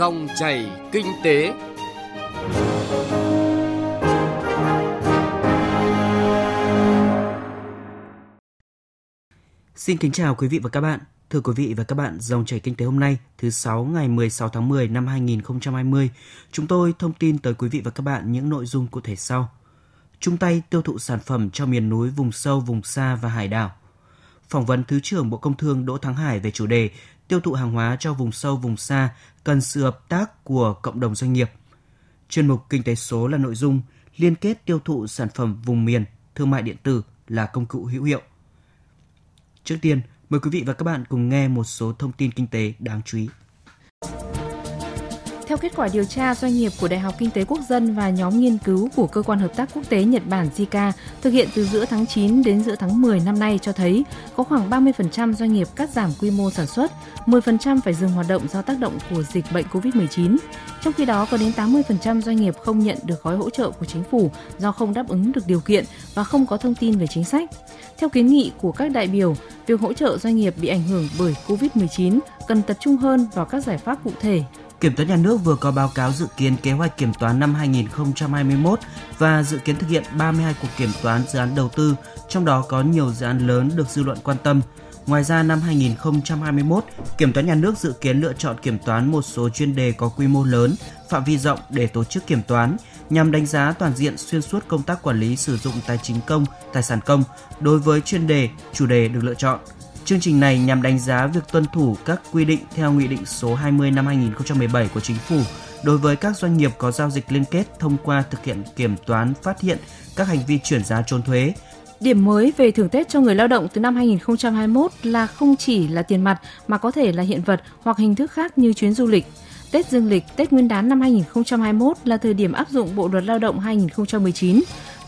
Dòng chảy kinh tế. Xin kính chào quý vị và các bạn. Thưa quý vị và các bạn, dòng chảy kinh tế hôm nay, thứ sáu ngày 16 tháng 10 năm 2020, chúng tôi thông tin tới quý vị và các bạn những nội dung cụ thể sau. Chung tay tiêu thụ sản phẩm cho miền núi, vùng sâu, vùng xa và hải đảo. Phỏng vấn Thứ trưởng Bộ Công Thương Đỗ Thắng Hải về chủ đề tiêu thụ hàng hóa cho vùng sâu, vùng xa cần sự hợp tác của cộng đồng doanh nghiệp. Chuyên mục Kinh tế số là nội dung liên kết tiêu thụ sản phẩm vùng miền, thương mại điện tử là công cụ hữu hiệu. Trước tiên, mời quý vị và các bạn cùng nghe một số thông tin kinh tế đáng chú ý. Theo kết quả điều tra doanh nghiệp của Đại học Kinh tế Quốc dân và nhóm nghiên cứu của Cơ quan Hợp tác Quốc tế Nhật Bản JICA thực hiện từ giữa tháng 9 đến giữa tháng 10 năm nay cho thấy có khoảng 30% doanh nghiệp cắt giảm quy mô sản xuất, 10% phải dừng hoạt động do tác động của dịch bệnh COVID-19. Trong khi đó, có đến 80% doanh nghiệp không nhận được gói hỗ trợ của chính phủ do không đáp ứng được điều kiện và không có thông tin về chính sách. Theo kiến nghị của các đại biểu, việc hỗ trợ doanh nghiệp bị ảnh hưởng bởi COVID-19 cần tập trung hơn vào các giải pháp cụ thể Kiểm toán nhà nước vừa có báo cáo dự kiến kế hoạch kiểm toán năm 2021 và dự kiến thực hiện 32 cuộc kiểm toán dự án đầu tư, trong đó có nhiều dự án lớn được dư luận quan tâm. Ngoài ra năm 2021, Kiểm toán nhà nước dự kiến lựa chọn kiểm toán một số chuyên đề có quy mô lớn, phạm vi rộng để tổ chức kiểm toán nhằm đánh giá toàn diện xuyên suốt công tác quản lý sử dụng tài chính công, tài sản công đối với chuyên đề, chủ đề được lựa chọn – Chương trình này nhằm đánh giá việc tuân thủ các quy định theo Nghị định số 20 năm 2017 của Chính phủ đối với các doanh nghiệp có giao dịch liên kết thông qua thực hiện kiểm toán phát hiện các hành vi chuyển giá trốn thuế. Điểm mới về thưởng Tết cho người lao động từ năm 2021 là không chỉ là tiền mặt mà có thể là hiện vật hoặc hình thức khác như chuyến du lịch. Tết Dương lịch, Tết Nguyên đán năm 2021 là thời điểm áp dụng Bộ luật Lao động 2019.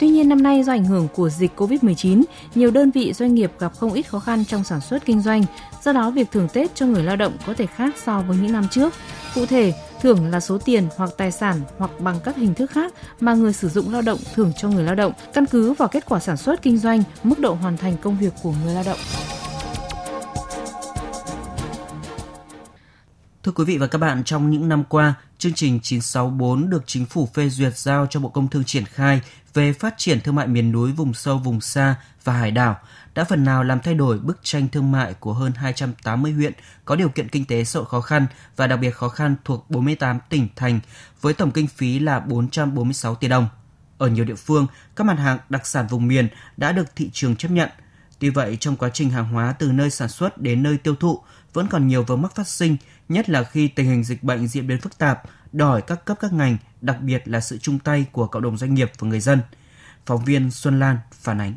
Tuy nhiên năm nay do ảnh hưởng của dịch COVID-19, nhiều đơn vị doanh nghiệp gặp không ít khó khăn trong sản xuất kinh doanh. Do đó việc thưởng Tết cho người lao động có thể khác so với những năm trước. Cụ thể, thưởng là số tiền hoặc tài sản hoặc bằng các hình thức khác mà người sử dụng lao động thưởng cho người lao động, căn cứ vào kết quả sản xuất kinh doanh, mức độ hoàn thành công việc của người lao động. Thưa quý vị và các bạn, trong những năm qua, chương trình 964 được chính phủ phê duyệt giao cho Bộ Công Thương triển khai về phát triển thương mại miền núi, vùng sâu, vùng xa và hải đảo đã phần nào làm thay đổi bức tranh thương mại của hơn 280 huyện có điều kiện kinh tế xã hội khó khăn và đặc biệt khó khăn thuộc 48 tỉnh thành với tổng kinh phí là 446 tỷ đồng. Ở nhiều địa phương, các mặt hàng đặc sản vùng miền đã được thị trường chấp nhận. Tuy vậy, trong quá trình hàng hóa từ nơi sản xuất đến nơi tiêu thụ vẫn còn nhiều vướng mắc phát sinh, nhất là khi tình hình dịch bệnh diễn biến phức tạp, đòi các cấp các ngành, đặc biệt là sự chung tay của cộng đồng doanh nghiệp và người dân. Phóng viên Xuân Lan phản ánh.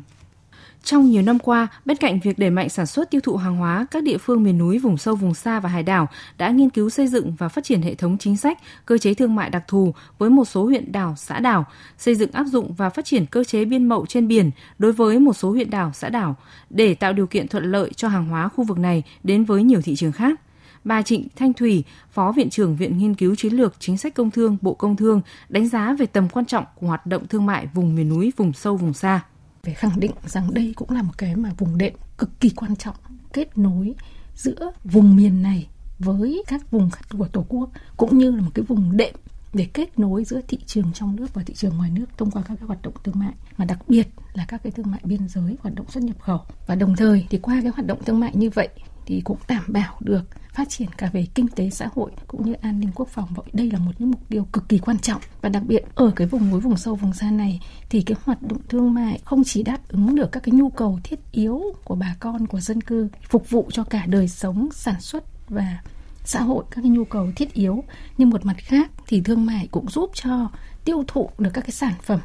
Trong nhiều năm qua, bên cạnh việc đẩy mạnh sản xuất tiêu thụ hàng hóa, các địa phương miền núi, vùng sâu, vùng xa và hải đảo đã nghiên cứu xây dựng và phát triển hệ thống chính sách, cơ chế thương mại đặc thù với một số huyện đảo, xã đảo, xây dựng áp dụng và phát triển cơ chế biên mậu trên biển đối với một số huyện đảo, xã đảo để tạo điều kiện thuận lợi cho hàng hóa khu vực này đến với nhiều thị trường khác bà Trịnh Thanh Thủy, Phó Viện trưởng Viện Nghiên cứu Chiến lược Chính sách Công Thương, Bộ Công Thương đánh giá về tầm quan trọng của hoạt động thương mại vùng miền núi, vùng sâu, vùng xa. Để khẳng định rằng đây cũng là một cái mà vùng đệm cực kỳ quan trọng kết nối giữa vùng miền này với các vùng khác của Tổ quốc cũng như là một cái vùng đệm để kết nối giữa thị trường trong nước và thị trường ngoài nước thông qua các cái hoạt động thương mại mà đặc biệt là các cái thương mại biên giới hoạt động xuất nhập khẩu và đồng thời thì qua cái hoạt động thương mại như vậy thì cũng đảm bảo được phát triển cả về kinh tế xã hội cũng như an ninh quốc phòng. Vậy đây là một những mục tiêu cực kỳ quan trọng và đặc biệt ở cái vùng núi, vùng sâu, vùng xa này thì cái hoạt động thương mại không chỉ đáp ứng được các cái nhu cầu thiết yếu của bà con, của dân cư, phục vụ cho cả đời sống, sản xuất và xã hội các cái nhu cầu thiết yếu, nhưng một mặt khác thì thương mại cũng giúp cho tiêu thụ được các cái sản phẩm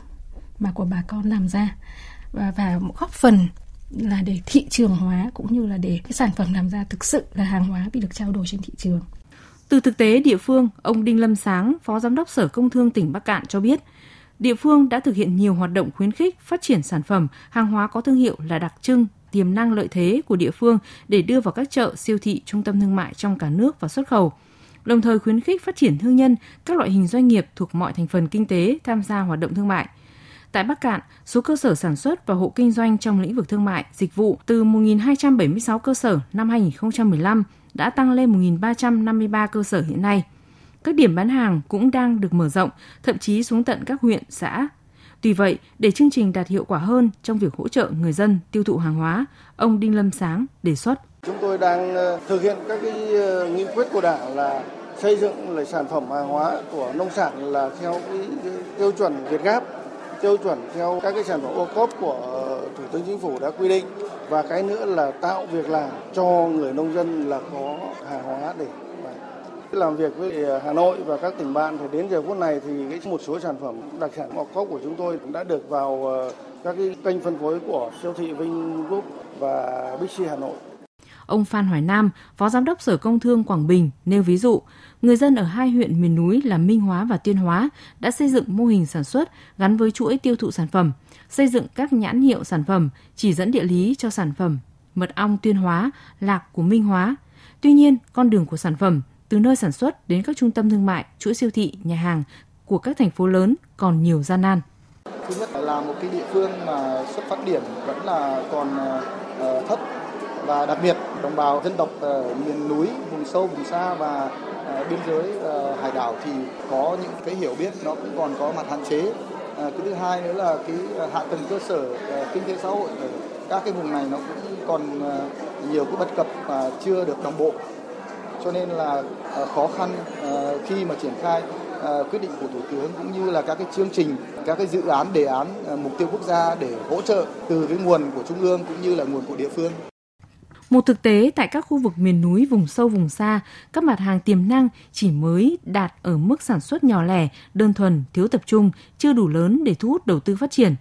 mà của bà con làm ra và và góp phần là để thị trường hóa cũng như là để cái sản phẩm làm ra thực sự là hàng hóa bị được trao đổi trên thị trường. Từ thực tế địa phương, ông Đinh Lâm Sáng, Phó Giám đốc Sở Công Thương tỉnh Bắc Cạn cho biết, địa phương đã thực hiện nhiều hoạt động khuyến khích phát triển sản phẩm, hàng hóa có thương hiệu là đặc trưng, tiềm năng lợi thế của địa phương để đưa vào các chợ, siêu thị, trung tâm thương mại trong cả nước và xuất khẩu. Đồng thời khuyến khích phát triển thương nhân, các loại hình doanh nghiệp thuộc mọi thành phần kinh tế tham gia hoạt động thương mại – Tại Bắc Cạn, số cơ sở sản xuất và hộ kinh doanh trong lĩnh vực thương mại, dịch vụ từ 1.276 cơ sở năm 2015 đã tăng lên 1.353 cơ sở hiện nay. Các điểm bán hàng cũng đang được mở rộng, thậm chí xuống tận các huyện, xã. Tuy vậy, để chương trình đạt hiệu quả hơn trong việc hỗ trợ người dân tiêu thụ hàng hóa, ông Đinh Lâm Sáng đề xuất. Chúng tôi đang ờ, thực hiện các cái ờ, nghị quyết của Đảng là xây dựng lại sản phẩm hàng hóa của nông sản là theo cái tiêu chuẩn Việt Gáp, tiêu chuẩn theo các cái sản phẩm ô cốp của ờ, Thủ tướng Chính phủ đã quy định và cái nữa là tạo việc làm cho người nông dân là có hàng hóa để làm việc với ờ, Hà Nội và các tỉnh bạn thì đến giờ phút này thì cái một số sản phẩm đặc sản ô cốp của chúng tôi cũng đã được vào ờ, các cái kênh phân phối của siêu thị Vinh Group và Bixi Hà Nội. Ông Phan Hoài Nam, Phó Giám đốc Sở Công Thương Quảng Bình nêu ví dụ, người dân ở hai huyện miền núi là Minh Hóa và Tuyên Hóa đã xây dựng mô hình sản xuất gắn với chuỗi tiêu thụ sản phẩm, xây dựng các nhãn hiệu sản phẩm, chỉ dẫn địa lý cho sản phẩm mật ong Tuyên Hóa, lạc của Minh Hóa. Tuy nhiên, con đường của sản phẩm từ nơi sản xuất đến các trung tâm thương mại, chuỗi siêu thị, nhà hàng của các thành phố lớn còn nhiều gian nan. Thứ nhất là một cái địa phương mà xuất phát điểm vẫn là còn ờ, ờ, thấp và đặc biệt đồng bào dân tộc ở miền núi, vùng sâu, vùng xa và ờ, biên giới ờ, hải đảo thì có những cái hiểu biết nó cũng còn có mặt hạn chế. Ờ, cái thứ hai nữa là cái hạ tầng cơ sở kinh tế xã hội ở các cái vùng này nó cũng còn nhiều cái bất cập và chưa được đồng bộ. Cho nên là khó khăn khi mà triển khai quyết định của thủ tướng cũng như là các cái chương trình, các cái dự án đề án mục tiêu quốc gia để hỗ trợ từ cái nguồn của trung ương cũng như là nguồn của địa phương. Một thực tế tại các khu vực miền núi, vùng sâu, vùng xa, các mặt hàng tiềm năng chỉ mới đạt ở mức sản xuất nhỏ lẻ, đơn thuần, thiếu tập trung, chưa đủ lớn để thu hút đầu tư phát triển.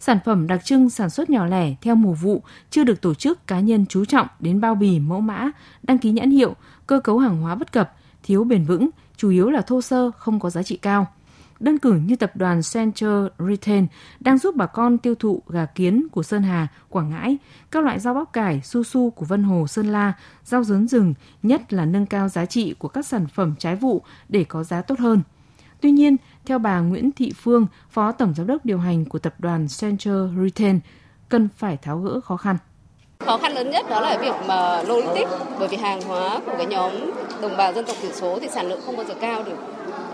Sản phẩm đặc trưng sản xuất nhỏ lẻ theo mùa vụ chưa được tổ chức cá nhân chú trọng đến bao bì, mẫu mã, đăng ký nhãn hiệu, cơ cấu hàng hóa bất cập, thiếu bền vững, chủ yếu là thô sơ, không có giá trị cao đơn cử như tập đoàn Central Retail đang giúp bà con tiêu thụ gà kiến của Sơn Hà, Quảng Ngãi, các loại rau bắp cải, su su của Vân Hồ, Sơn La, rau dớn rừng, nhất là nâng cao giá trị của các sản phẩm trái vụ để có giá tốt hơn. Tuy nhiên, theo bà Nguyễn Thị Phương, Phó Tổng Giám đốc điều hành của tập đoàn Central Retail, cần phải tháo gỡ khó khăn. Khó khăn lớn nhất đó là việc mà logistics, bởi vì hàng hóa của cái nhóm đồng bào dân tộc thiểu số thì sản lượng không bao giờ cao được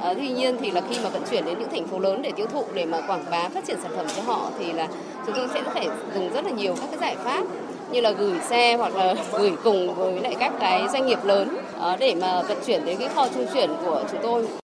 À, tuy nhiên thì là khi mà vận chuyển đến những thành phố lớn để tiêu thụ để mà quảng bá phát triển sản phẩm cho họ thì là chúng tôi sẽ phải dùng rất là nhiều các cái giải pháp như là gửi xe hoặc là gửi cùng với lại các cái doanh nghiệp lớn à, để mà vận chuyển đến cái kho trung chuyển của chúng tôi.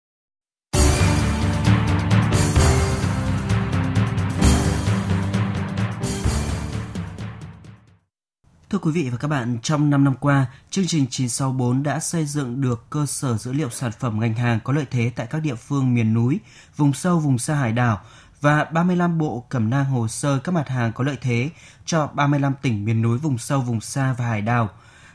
Thưa quý vị và các bạn, trong 5 năm qua, chương trình 964 đã xây dựng được cơ sở dữ liệu sản phẩm ngành hàng có lợi thế tại các địa phương miền núi, vùng sâu, vùng xa hải đảo và 35 bộ cẩm nang hồ sơ các mặt hàng có lợi thế cho 35 tỉnh miền núi, vùng sâu, vùng xa và hải đảo,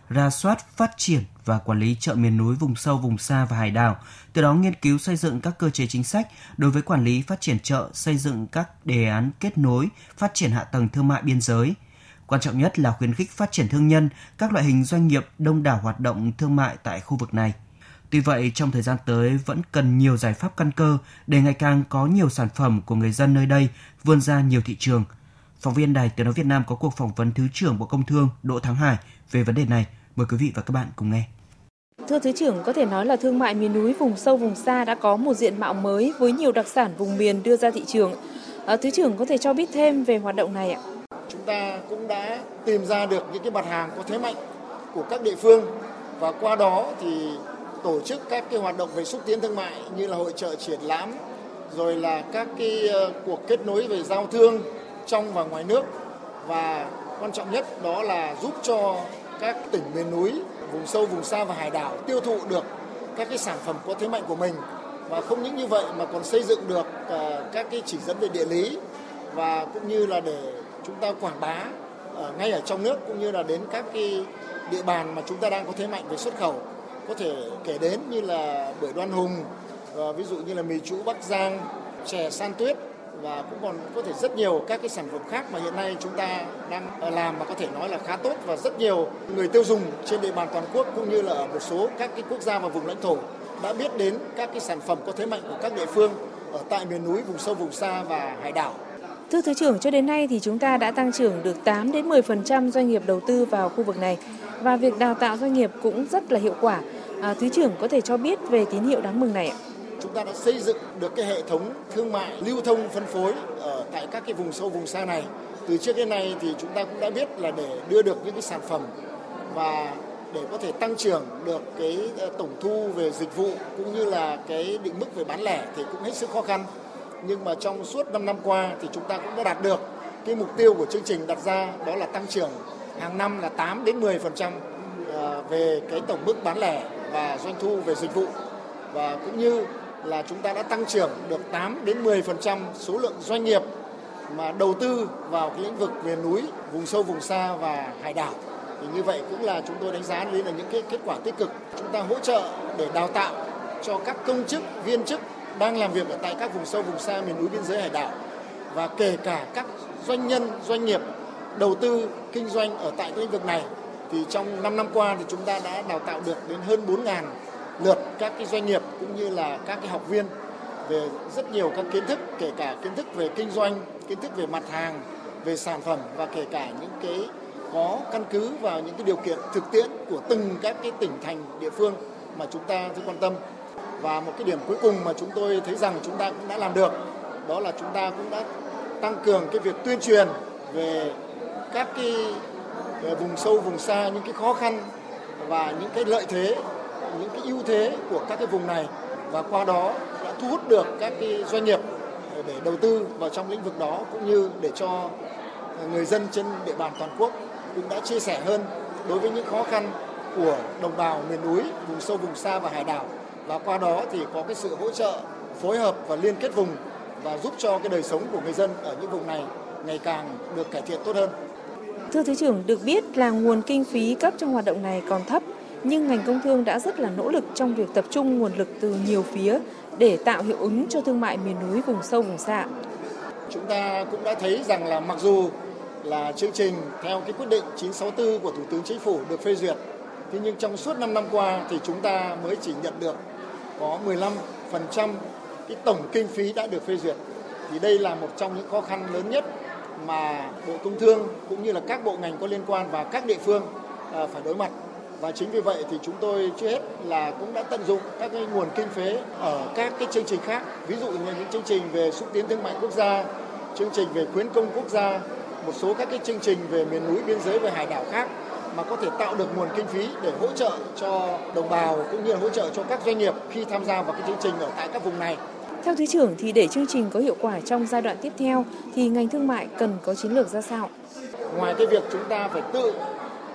ra soát, phát triển và quản lý chợ miền núi, vùng sâu, vùng xa và hải đảo, từ đó nghiên cứu xây dựng các cơ chế chính sách đối với quản lý phát triển chợ, xây dựng các đề án kết nối, phát triển hạ tầng thương mại biên giới – Quan trọng nhất là khuyến khích phát triển thương nhân, các loại hình doanh nghiệp đông đảo hoạt động thương mại tại khu vực này. Tuy vậy, trong thời gian tới vẫn cần nhiều giải pháp căn cơ để ngày càng có nhiều sản phẩm của người dân nơi đây vươn ra nhiều thị trường. Phóng viên Đài Tiếng Nói Việt Nam có cuộc phỏng vấn Thứ trưởng Bộ Công Thương Đỗ Thắng Hải về vấn đề này. Mời quý vị và các bạn cùng nghe. Thưa Thứ trưởng, có thể nói là thương mại miền núi, vùng sâu, vùng xa đã có một diện mạo mới với nhiều đặc sản vùng miền đưa ra thị trường. À, Thứ trưởng có thể cho biết thêm về hoạt động này ạ? Chúng ta cũng đã tìm ra được những cái mặt hàng có thế mạnh của các địa phương. Và qua đó thì tổ chức các cái hoạt động về xúc tiến thương mại như là hội trợ triển lãm rồi là các cái ờ, cuộc kết nối về giao thương trong và ngoài nước. Và quan trọng nhất đó là giúp cho các tỉnh miền núi, vùng sâu, vùng xa và hải đảo tiêu thụ được các cái sản phẩm có thế mạnh của mình. Và không những như vậy mà còn xây dựng được ờ, các cái chỉ dẫn về địa lý. Và cũng như là để chúng ta quảng bá ở ngay ở trong nước cũng như là đến các cái địa bàn mà chúng ta đang có thế mạnh về xuất khẩu có thể kể đến như là bưởi đoan hùng và ví dụ như là mì trũ bắc giang chè san tuyết và cũng còn có thể rất nhiều các cái sản phẩm khác mà hiện nay chúng ta đang ờ, làm mà có thể nói là khá tốt và rất nhiều người tiêu dùng trên địa bàn toàn quốc cũng như là ở một số các cái quốc gia và vùng lãnh thổ đã biết đến các cái sản phẩm có thế mạnh của các địa phương ở tại miền núi, vùng sâu, vùng xa và hải đảo. Thưa Thứ trưởng, cho đến nay thì chúng ta đã tăng trưởng được 8 đến 10% doanh nghiệp đầu tư vào khu vực này và việc đào tạo doanh nghiệp cũng rất là hiệu quả. À, Thứ trưởng có thể cho biết về tín hiệu đáng mừng này ạ? Chúng ta đã xây dựng được cái hệ thống thương mại lưu thông phân phối ở tại các cái vùng sâu vùng xa này. Từ trước đến nay thì chúng ta cũng đã biết là để đưa được những cái sản phẩm và để có thể tăng trưởng được cái ờ, tổng thu về dịch vụ cũng như là cái định mức về bán lẻ thì cũng hết sức khó khăn. Nhưng mà trong suốt 5 năm qua thì chúng ta cũng đã đạt được cái mục tiêu của chương trình đặt ra đó là tăng trưởng hàng năm là 8 đến 10% à, về cái tổng mức bán lẻ và doanh thu về dịch vụ và cũng như là chúng ta đã tăng trưởng được 8 đến 10% số lượng doanh nghiệp mà đầu tư vào cái lĩnh vực miền núi, vùng sâu vùng xa và hải đảo. Thì như vậy cũng là chúng tôi đánh giá đây là những cái kết quả tích cực. Chúng ta hỗ trợ để đào tạo cho các công chức, viên chức đang làm việc ở tại các vùng sâu vùng xa miền núi biên giới hải đảo và kể cả các doanh nhân, doanh nghiệp đầu tư kinh doanh ở tại lĩnh vực này thì trong 5 năm qua thì chúng ta đã đào tạo được đến hơn 4.000 lượt các cái doanh nghiệp cũng như là các cái học viên về rất nhiều các kiến thức kể cả kiến thức về kinh doanh, kiến thức về mặt hàng, về sản phẩm và kể cả những cái có căn cứ vào những cái điều kiện thực tiễn của từng các cái tỉnh thành địa phương mà chúng ta rất quan tâm. Và một cái điểm cuối cùng mà chúng tôi thấy rằng chúng ta cũng đã làm được đó là chúng ta cũng đã tăng cường cái việc tuyên truyền về các cái ờ, vùng sâu vùng xa những cái khó khăn và những cái lợi thế những cái ưu thế của các cái vùng này. Và qua đó đã thu hút được các cái doanh nghiệp để đầu tư vào trong lĩnh vực đó cũng như để cho người dân trên địa bàn toàn quốc cũng đã chia sẻ hơn đối với những khó khăn của đồng bào miền núi, vùng sâu vùng xa và hải đảo và qua đó thì có cái sự hỗ trợ phối hợp và liên kết vùng và giúp cho cái đời sống của người dân ở những vùng này ngày càng được cải thiện tốt hơn. Thưa Thứ trưởng, được biết là nguồn kinh phí cấp cho hoạt động này còn thấp, nhưng ngành công thương đã rất là nỗ lực trong việc tập trung nguồn lực từ nhiều phía để tạo hiệu ứng cho thương mại miền núi vùng sâu vùng xa. Chúng ta cũng đã thấy rằng là mặc dù là chương trình theo cái quyết định 964 của Thủ tướng Chính phủ được phê duyệt, thế nhưng trong suốt 5 năm qua thì chúng ta mới chỉ nhận được có 15% cái tổng kinh phí đã được phê duyệt. Thì đây là một trong những khó khăn lớn nhất mà Bộ Công Thương cũng như là các bộ ngành có liên quan và các địa phương à, phải đối mặt. Và chính vì vậy thì chúng tôi chưa hết là cũng đã tận dụng các cái nguồn kinh phí ở các cái chương trình khác, ví dụ như những chương trình về xúc tiến thương mại quốc gia, chương trình về khuyến công quốc gia, một số các cái chương trình về miền núi biên giới và hải đảo khác mà có thể tạo được nguồn kinh phí để hỗ trợ cho đồng bào cũng như là hỗ trợ cho các doanh nghiệp khi tham gia vào cái chương trình ở tại các vùng này. Theo Thứ trưởng thì để chương trình có hiệu quả trong giai đoạn tiếp theo thì ngành thương mại cần có chiến lược ra sao? Ngoài cái việc chúng ta phải tự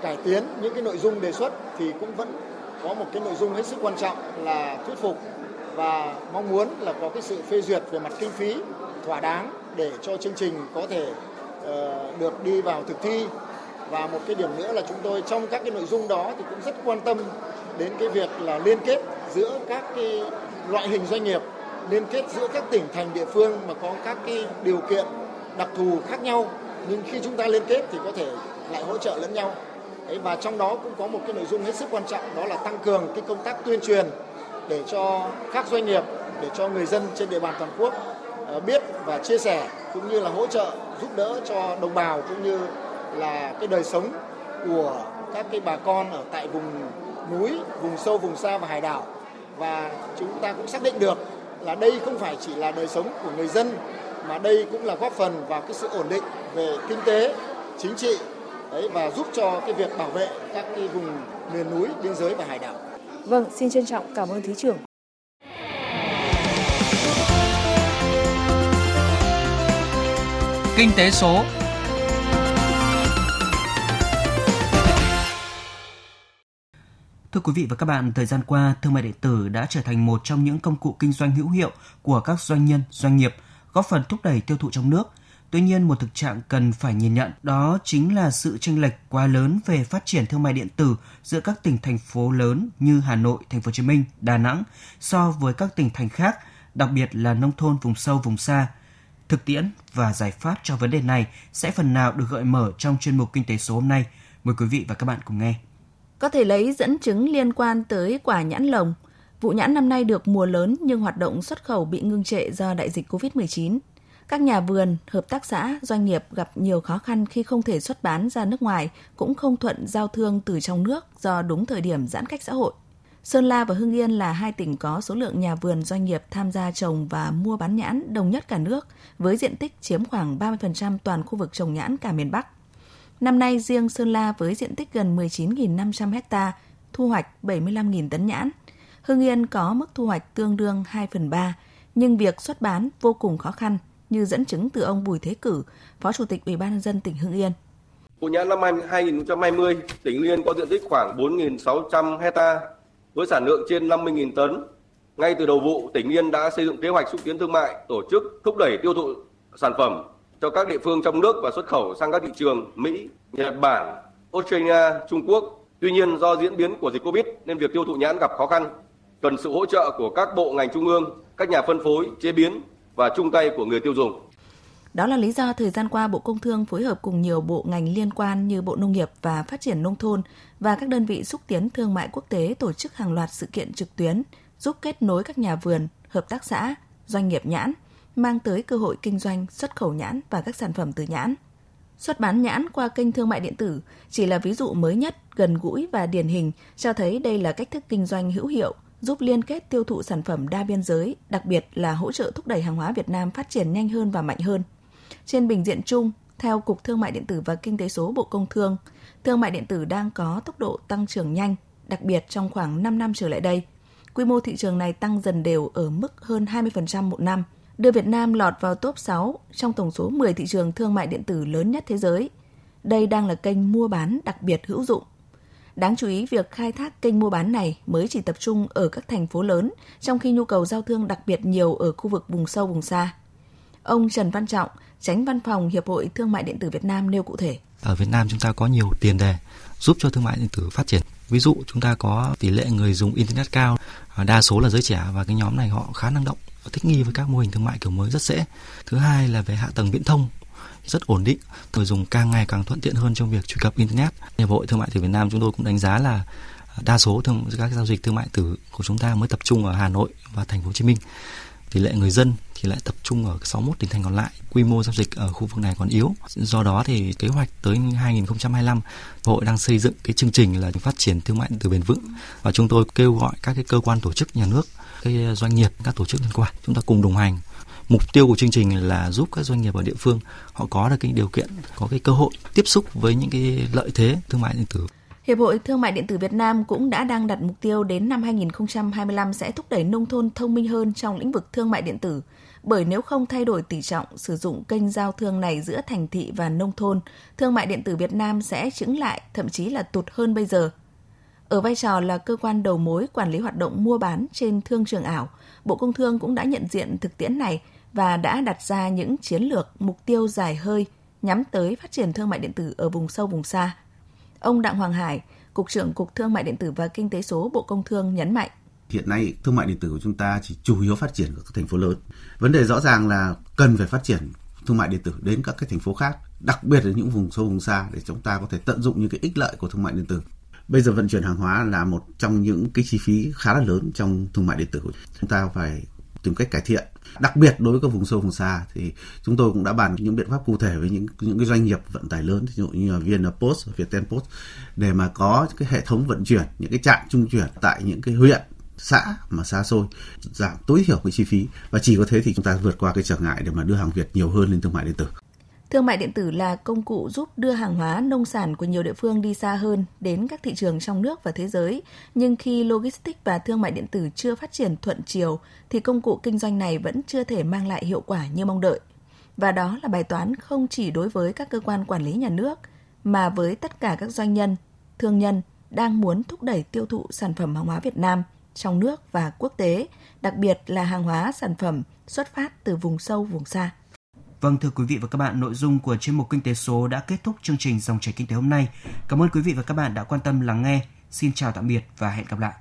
cải tiến những cái nội dung đề xuất thì cũng vẫn có một cái nội dung hết sức quan trọng là thuyết phục và mong muốn là có cái sự phê duyệt về mặt kinh phí thỏa đáng để cho chương trình có thể uh, được đi vào thực thi và một cái điểm nữa là chúng tôi trong các cái nội dung đó thì cũng rất quan tâm đến cái việc là liên kết giữa các cái loại hình doanh nghiệp liên kết giữa các tỉnh thành địa phương mà có các cái điều kiện đặc thù khác nhau. Nhưng khi chúng ta liên kết thì có thể lại hỗ trợ lẫn nhau. Đấy, và trong đó cũng có một cái nội dung hết sức quan trọng đó là tăng cường cái công tác tuyên truyền để cho các doanh nghiệp để cho người dân trên địa bàn toàn quốc ờ, biết và chia sẻ cũng như là hỗ trợ giúp đỡ cho đồng bào cũng như là cái đời sống của các cái bà con ở tại vùng núi, vùng sâu, vùng xa và hải đảo và chúng ta cũng xác định được là đây không phải chỉ là đời sống của người dân mà đây cũng là góp phần vào cái sự ổn định về kinh tế, chính trị đấy và giúp cho cái việc bảo vệ các cái vùng miền núi, biên giới và hải đảo. Vâng, xin trân trọng cảm ơn Thứ trưởng. Kinh tế số Thưa quý vị và các bạn, thời gian qua, thương mại điện tử đã trở thành một trong những công cụ kinh doanh hữu hiệu của các doanh nhân, doanh nghiệp, góp phần thúc đẩy tiêu thụ trong nước. Tuy nhiên, một thực trạng cần phải nhìn nhận đó chính là sự chênh lệch quá lớn về phát triển thương mại điện tử giữa các tỉnh thành phố lớn như Hà Nội, Thành phố Hồ Chí Minh, Đà Nẵng so với các tỉnh thành khác, đặc biệt là nông thôn vùng sâu vùng xa. Thực tiễn và giải pháp cho vấn đề này sẽ phần nào được gợi mở trong chuyên mục Kinh tế số hôm nay. Mời quý vị và các bạn cùng nghe. Có thể lấy dẫn chứng liên quan tới quả nhãn lồng. Vụ nhãn năm nay được mùa lớn nhưng hoạt động xuất khẩu bị ngưng trệ do đại dịch COVID-19. Các nhà vườn, hợp tác xã, doanh nghiệp gặp nhiều khó khăn khi không thể xuất bán ra nước ngoài, cũng không thuận giao thương từ trong nước do đúng thời điểm giãn cách xã hội. Sơn La và Hưng Yên là hai tỉnh có số lượng nhà vườn doanh nghiệp tham gia trồng và mua bán nhãn đông nhất cả nước, với diện tích chiếm khoảng 30% toàn khu vực trồng nhãn cả miền Bắc. Năm nay, riêng Sơn La với diện tích gần 19.500 ha, thu hoạch 75.000 tấn nhãn. Hưng Yên có mức thu hoạch tương đương 2 phần 3, nhưng việc xuất bán vô cùng khó khăn, như dẫn chứng từ ông Bùi Thế Cử, Phó Chủ tịch Ủy ban nhân dân tỉnh Hưng Yên. Vụ nhãn năm 2020, tỉnh Hưng Yên có diện tích khoảng 4.600 hecta với sản lượng trên 50.000 tấn. Ngay từ đầu vụ, tỉnh Yên đã xây dựng kế hoạch xúc tiến thương mại, tổ chức thúc đẩy tiêu thụ sản phẩm cho các địa phương trong nước và xuất khẩu sang các thị trường Mỹ, Nhật Bản, Australia, Trung Quốc. Tuy nhiên do diễn biến của dịch Covid nên việc tiêu thụ nhãn gặp khó khăn, cần sự hỗ trợ của các bộ ngành trung ương, các nhà phân phối, chế biến và chung tay của người tiêu dùng. Đó là lý do thời gian qua Bộ Công Thương phối hợp cùng nhiều bộ ngành liên quan như Bộ Nông nghiệp và Phát triển Nông thôn và các đơn vị xúc tiến thương mại quốc tế tổ chức hàng loạt sự kiện trực tuyến, giúp kết nối các nhà vườn, hợp tác xã, doanh nghiệp nhãn, mang tới cơ hội kinh doanh, xuất khẩu nhãn và các sản phẩm từ nhãn. Xuất bán nhãn qua kênh thương mại điện tử chỉ là ví dụ mới nhất, gần gũi và điển hình cho thấy đây là cách thức kinh doanh hữu hiệu, giúp liên kết tiêu thụ sản phẩm đa biên giới, đặc biệt là hỗ trợ thúc đẩy hàng hóa Việt Nam phát triển nhanh hơn và mạnh hơn. Trên bình diện chung, theo Cục Thương mại điện tử và Kinh tế số Bộ Công Thương, thương mại điện tử đang có tốc độ tăng trưởng nhanh, đặc biệt trong khoảng 5 năm trở lại đây. Quy mô thị trường này tăng dần đều ở mức hơn 20% một năm, đưa Việt Nam lọt vào top 6 trong tổng số 10 thị trường thương mại điện tử lớn nhất thế giới. Đây đang là kênh mua bán đặc biệt hữu dụng. Đáng chú ý, việc khai thác kênh mua bán này mới chỉ tập trung ở các thành phố lớn, trong khi nhu cầu giao thương đặc biệt nhiều ở khu vực vùng sâu vùng xa. Ông Trần Văn Trọng, tránh văn phòng Hiệp hội Thương mại điện tử Việt Nam nêu cụ thể. Ở Việt Nam chúng ta có nhiều tiền đề giúp cho thương mại điện tử phát triển. Ví dụ chúng ta có tỷ lệ người dùng internet cao, đa số là giới trẻ và cái nhóm này họ khá năng động, thích nghi với các mô hình thương mại kiểu mới rất dễ. Thứ hai là về hạ tầng viễn thông rất ổn định, người dùng càng ngày càng thuận tiện hơn trong việc truy cập internet. Hiệp hội Thương mại từ Việt Nam chúng tôi cũng đánh giá là đa số thương, các giao dịch thương mại tử của chúng ta mới tập trung ở Hà Nội và thành phố Hồ Chí Minh tỷ lệ người dân thì lại tập trung ở 61 tỉnh thành còn lại. Quy mô giao dịch ở khu vực này còn yếu. Do đó thì kế hoạch tới 2025, hội đang xây dựng cái chương trình là phát triển thương mại từ bền vững và chúng tôi kêu gọi các cái cơ quan tổ chức nhà nước, cái ờ, doanh nghiệp, các tổ chức liên quan. Chúng ta cùng đồng hành. Mục tiêu của chương trình là giúp các doanh nghiệp ở địa phương họ có được cái điều kiện có cái cơ hội tiếp xúc với những cái lợi thế thương mại điện tử. Hiệp hội Thương mại điện tử Việt Nam cũng đã đang đặt mục tiêu đến năm 2025 sẽ thúc đẩy nông thôn thông minh hơn trong lĩnh vực thương mại điện tử, bởi nếu không thay đổi tỷ trọng sử dụng kênh giao thương này giữa thành thị và nông thôn, thương mại điện tử Việt Nam sẽ chững lại, thậm chí là tụt hơn bây giờ. Ở vai trò là cơ quan đầu mối quản lý hoạt động mua bán trên thương trường ảo, Bộ Công Thương cũng đã nhận diện thực tiễn này và đã đặt ra những chiến lược, mục tiêu dài hơi nhắm tới phát triển thương mại điện tử ở vùng sâu vùng xa. Ông Đặng Hoàng Hải, Cục trưởng Cục Thương mại điện tử và Kinh tế số Bộ Công Thương nhấn mạnh. Hiện nay thương mại điện tử của chúng ta chỉ chủ yếu phát triển ở các thành phố lớn. Vấn đề rõ ràng là cần phải phát triển thương mại điện tử đến các cái thành phố khác, đặc biệt là những vùng sâu vùng xa để chúng ta có thể tận dụng những cái ích lợi của thương mại điện tử. Bây giờ vận chuyển hàng hóa là một trong những cái chi phí khá là lớn trong thương mại điện tử. Chúng ta phải tìm cách cải thiện đặc biệt đối với các vùng sâu vùng xa thì chúng tôi cũng đã bàn những biện pháp cụ thể với những những cái doanh nghiệp vận tải lớn ví dụ như là Vietnam Post, Post để mà có cái hệ thống vận chuyển những cái trạm trung chuyển tại những cái huyện xã mà xa xôi giảm tối thiểu cái chi phí và chỉ có thế thì chúng ta vượt qua cái trở ngại để mà đưa hàng Việt nhiều hơn lên thương mại điện tử. Thương mại điện tử là công cụ giúp đưa hàng hóa nông sản của nhiều địa phương đi xa hơn đến các thị trường trong nước và thế giới. Nhưng khi logistics và thương mại điện tử chưa phát triển thuận chiều, thì công cụ kinh doanh này vẫn chưa thể mang lại hiệu quả như mong đợi. Và đó là bài toán không chỉ đối với các cơ quan quản lý nhà nước, mà với tất cả các doanh nhân, thương nhân đang muốn thúc đẩy tiêu thụ sản phẩm hàng hóa Việt Nam trong nước và quốc tế, đặc biệt là hàng hóa sản phẩm xuất phát từ vùng sâu vùng xa. Vâng thưa quý vị và các bạn, nội dung của chuyên mục Kinh tế số đã kết thúc chương trình dòng chảy kinh tế hôm nay. Cảm ơn quý vị và các bạn đã quan tâm lắng nghe. Xin chào tạm biệt và hẹn gặp lại.